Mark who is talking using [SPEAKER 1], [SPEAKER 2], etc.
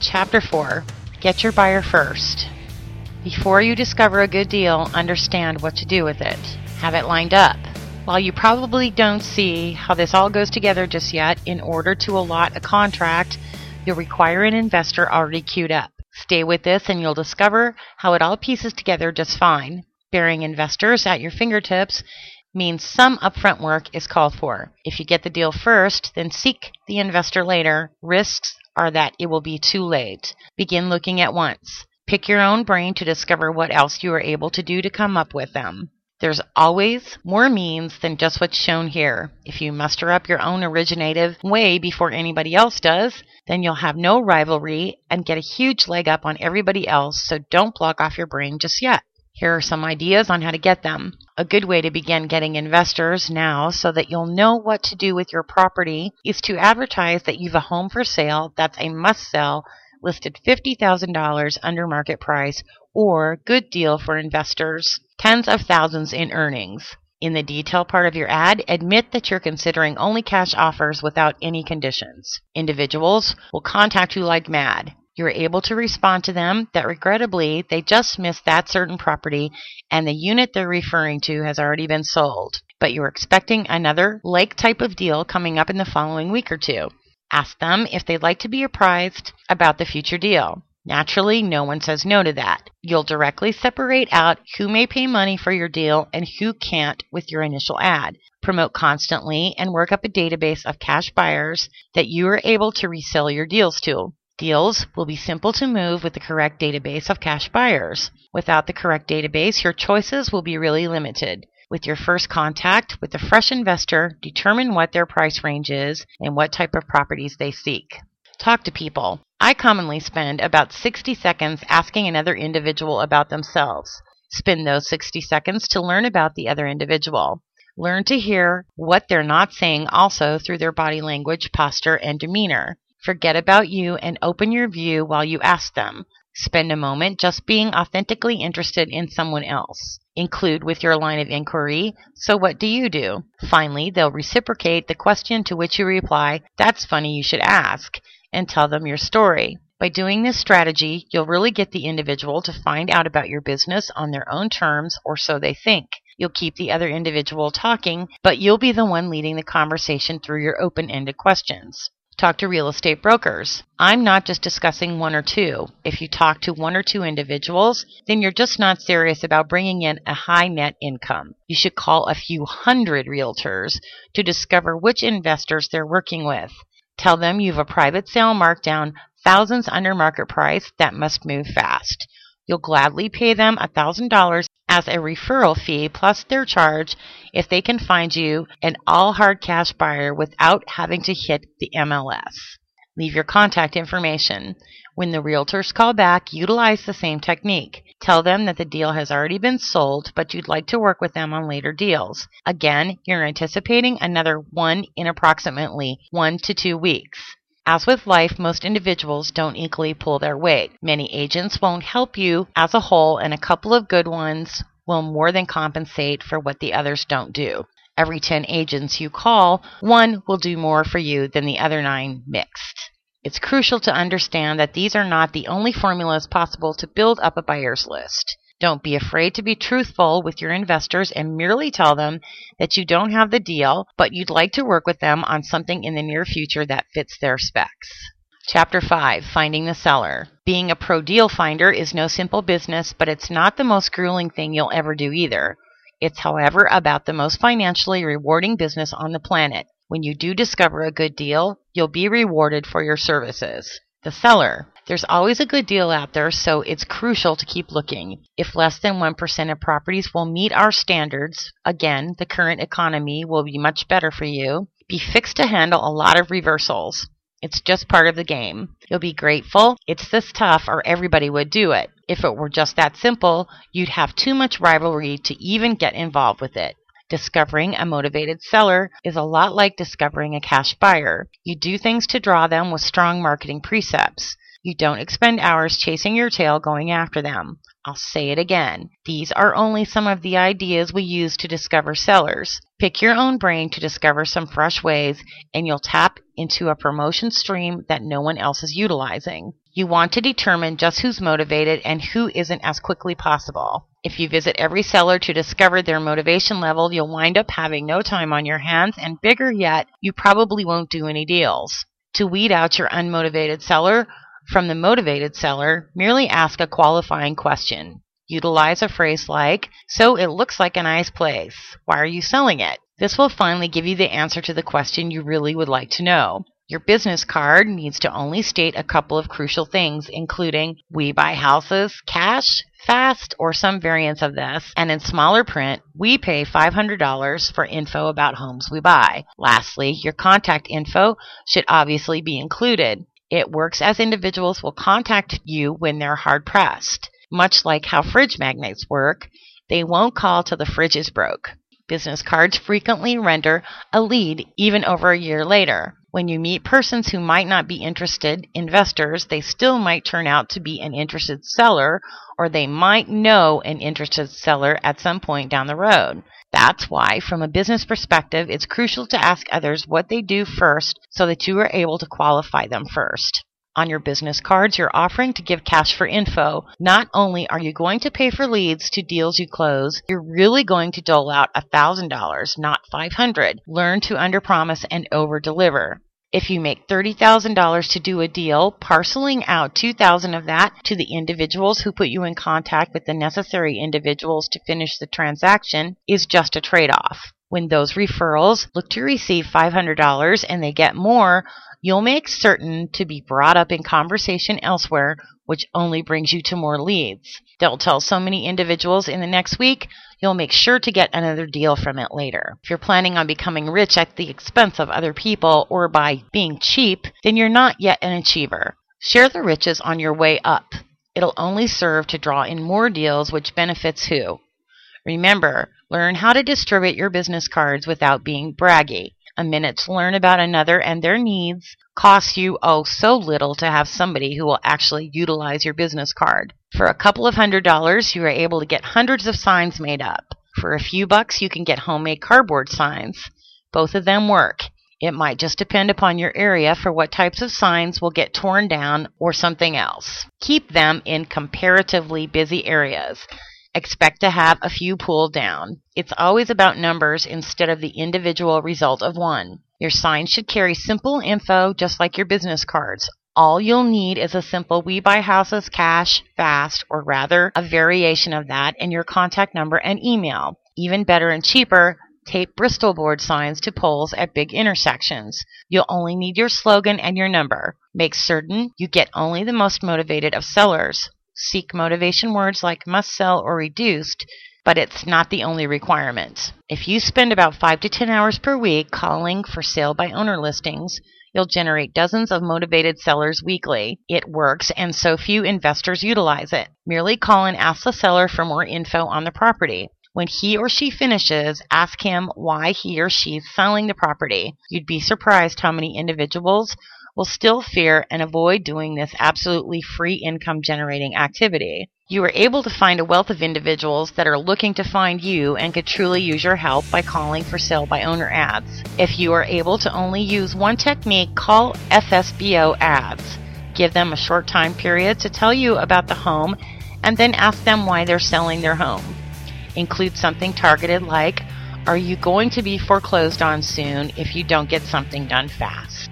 [SPEAKER 1] Chapter 4 Get Your Buyer First. Before you discover a good deal, understand what to do with it. Have it lined up. While you probably don't see how this all goes together just yet, in order to allot a contract, you'll require an investor already queued up. Stay with this and you'll discover how it all pieces together just fine. Bearing investors at your fingertips means some upfront work is called for. If you get the deal first, then seek the investor later. Risks are that it will be too late. Begin looking at once. Pick your own brain to discover what else you are able to do to come up with them. There's always more means than just what's shown here. If you muster up your own originative way before anybody else does, then you'll have no rivalry and get a huge leg up on everybody else, so don't block off your brain just yet. Here are some ideas on how to get them. A good way to begin getting investors now so that you'll know what to do with your property is to advertise that you've a home for sale that's a must sell listed $50,000 under market price or good deal for investors, tens of thousands in earnings. In the detail part of your ad, admit that you're considering only cash offers without any conditions. Individuals will contact you like mad you're able to respond to them that regrettably they just missed that certain property and the unit they're referring to has already been sold. But you're expecting another like type of deal coming up in the following week or two. Ask them if they'd like to be apprised about the future deal. Naturally, no one says no to that. You'll directly separate out who may pay money for your deal and who can't with your initial ad. Promote constantly and work up a database of cash buyers that you are able to resell your deals to. Deals will be simple to move with the correct database of cash buyers. Without the correct database, your choices will be really limited. With your first contact with a fresh investor, determine what their price range is and what type of properties they seek. Talk to people. I commonly spend about 60 seconds asking another individual about themselves. Spend those 60 seconds to learn about the other individual. Learn to hear what they're not saying also through their body language, posture, and demeanor. Forget about you and open your view while you ask them. Spend a moment just being authentically interested in someone else. Include with your line of inquiry, so what do you do? Finally, they'll reciprocate the question to which you reply, that's funny you should ask, and tell them your story. By doing this strategy, you'll really get the individual to find out about your business on their own terms, or so they think. You'll keep the other individual talking, but you'll be the one leading the conversation through your open ended questions. Talk to real estate brokers. I'm not just discussing one or two. If you talk to one or two individuals, then you're just not serious about bringing in a high net income. You should call a few hundred realtors to discover which investors they're working with. Tell them you've a private sale markdown thousands under market price that must move fast. You'll gladly pay them $1,000 as a referral fee plus their charge if they can find you an all hard cash buyer without having to hit the MLS. Leave your contact information. When the realtors call back, utilize the same technique. Tell them that the deal has already been sold, but you'd like to work with them on later deals. Again, you're anticipating another one in approximately one to two weeks. As with life, most individuals don't equally pull their weight. Many agents won't help you as a whole, and a couple of good ones will more than compensate for what the others don't do. Every 10 agents you call, one will do more for you than the other nine mixed. It's crucial to understand that these are not the only formulas possible to build up a buyer's list. Don't be afraid to be truthful with your investors and merely tell them that you don't have the deal, but you'd like to work with them on something in the near future that fits their specs. Chapter 5 Finding the Seller. Being a pro deal finder is no simple business, but it's not the most grueling thing you'll ever do either. It's, however, about the most financially rewarding business on the planet. When you do discover a good deal, you'll be rewarded for your services. The seller. There's always a good deal out there, so it's crucial to keep looking. If less than 1% of properties will meet our standards, again, the current economy will be much better for you. Be fixed to handle a lot of reversals. It's just part of the game. You'll be grateful it's this tough or everybody would do it. If it were just that simple, you'd have too much rivalry to even get involved with it. Discovering a motivated seller is a lot like discovering a cash buyer. You do things to draw them with strong marketing precepts. You don't expend hours chasing your tail going after them. I'll say it again. These are only some of the ideas we use to discover sellers. Pick your own brain to discover some fresh ways, and you'll tap into a promotion stream that no one else is utilizing. You want to determine just who's motivated and who isn't as quickly possible. If you visit every seller to discover their motivation level, you'll wind up having no time on your hands, and bigger yet, you probably won't do any deals. To weed out your unmotivated seller from the motivated seller, merely ask a qualifying question. Utilize a phrase like, So it looks like a nice place. Why are you selling it? This will finally give you the answer to the question you really would like to know. Your business card needs to only state a couple of crucial things, including we buy houses, cash, fast, or some variance of this, and in smaller print, we pay $500 for info about homes we buy. Lastly, your contact info should obviously be included. It works as individuals will contact you when they're hard pressed. Much like how fridge magnets work, they won't call till the fridge is broke. Business cards frequently render a lead even over a year later. When you meet persons who might not be interested investors, they still might turn out to be an interested seller, or they might know an interested seller at some point down the road. That's why, from a business perspective, it's crucial to ask others what they do first so that you are able to qualify them first. On your business cards, you're offering to give cash for info. Not only are you going to pay for leads to deals you close, you're really going to dole out $1,000, not 500. Learn to underpromise and overdeliver. If you make $30,000 to do a deal, parceling out 2,000 of that to the individuals who put you in contact with the necessary individuals to finish the transaction is just a trade-off. When those referrals look to receive $500 and they get more, you'll make certain to be brought up in conversation elsewhere, which only brings you to more leads. They'll tell so many individuals in the next week, you'll make sure to get another deal from it later. If you're planning on becoming rich at the expense of other people or by being cheap, then you're not yet an achiever. Share the riches on your way up. It'll only serve to draw in more deals, which benefits who? Remember, learn how to distribute your business cards without being braggy. A minute to learn about another and their needs costs you oh so little to have somebody who will actually utilize your business card. For a couple of hundred dollars, you are able to get hundreds of signs made up. For a few bucks, you can get homemade cardboard signs. Both of them work. It might just depend upon your area for what types of signs will get torn down or something else. Keep them in comparatively busy areas. Expect to have a few pulled down. It's always about numbers instead of the individual result of one. Your sign should carry simple info just like your business cards. All you'll need is a simple We Buy Houses Cash Fast, or rather a variation of that, and your contact number and email. Even better and cheaper, tape Bristol board signs to poles at big intersections. You'll only need your slogan and your number. Make certain you get only the most motivated of sellers. Seek motivation words like must sell or reduced, but it's not the only requirement. If you spend about 5 to 10 hours per week calling for sale by owner listings, you'll generate dozens of motivated sellers weekly. It works, and so few investors utilize it. Merely call and ask the seller for more info on the property. When he or she finishes, ask him why he or she's selling the property. You'd be surprised how many individuals will still fear and avoid doing this absolutely free income generating activity. You are able to find a wealth of individuals that are looking to find you and could truly use your help by calling for sale by owner ads. If you are able to only use one technique, call FSBO ads. Give them a short time period to tell you about the home and then ask them why they're selling their home. Include something targeted like, Are you going to be foreclosed on soon if you don't get something done fast?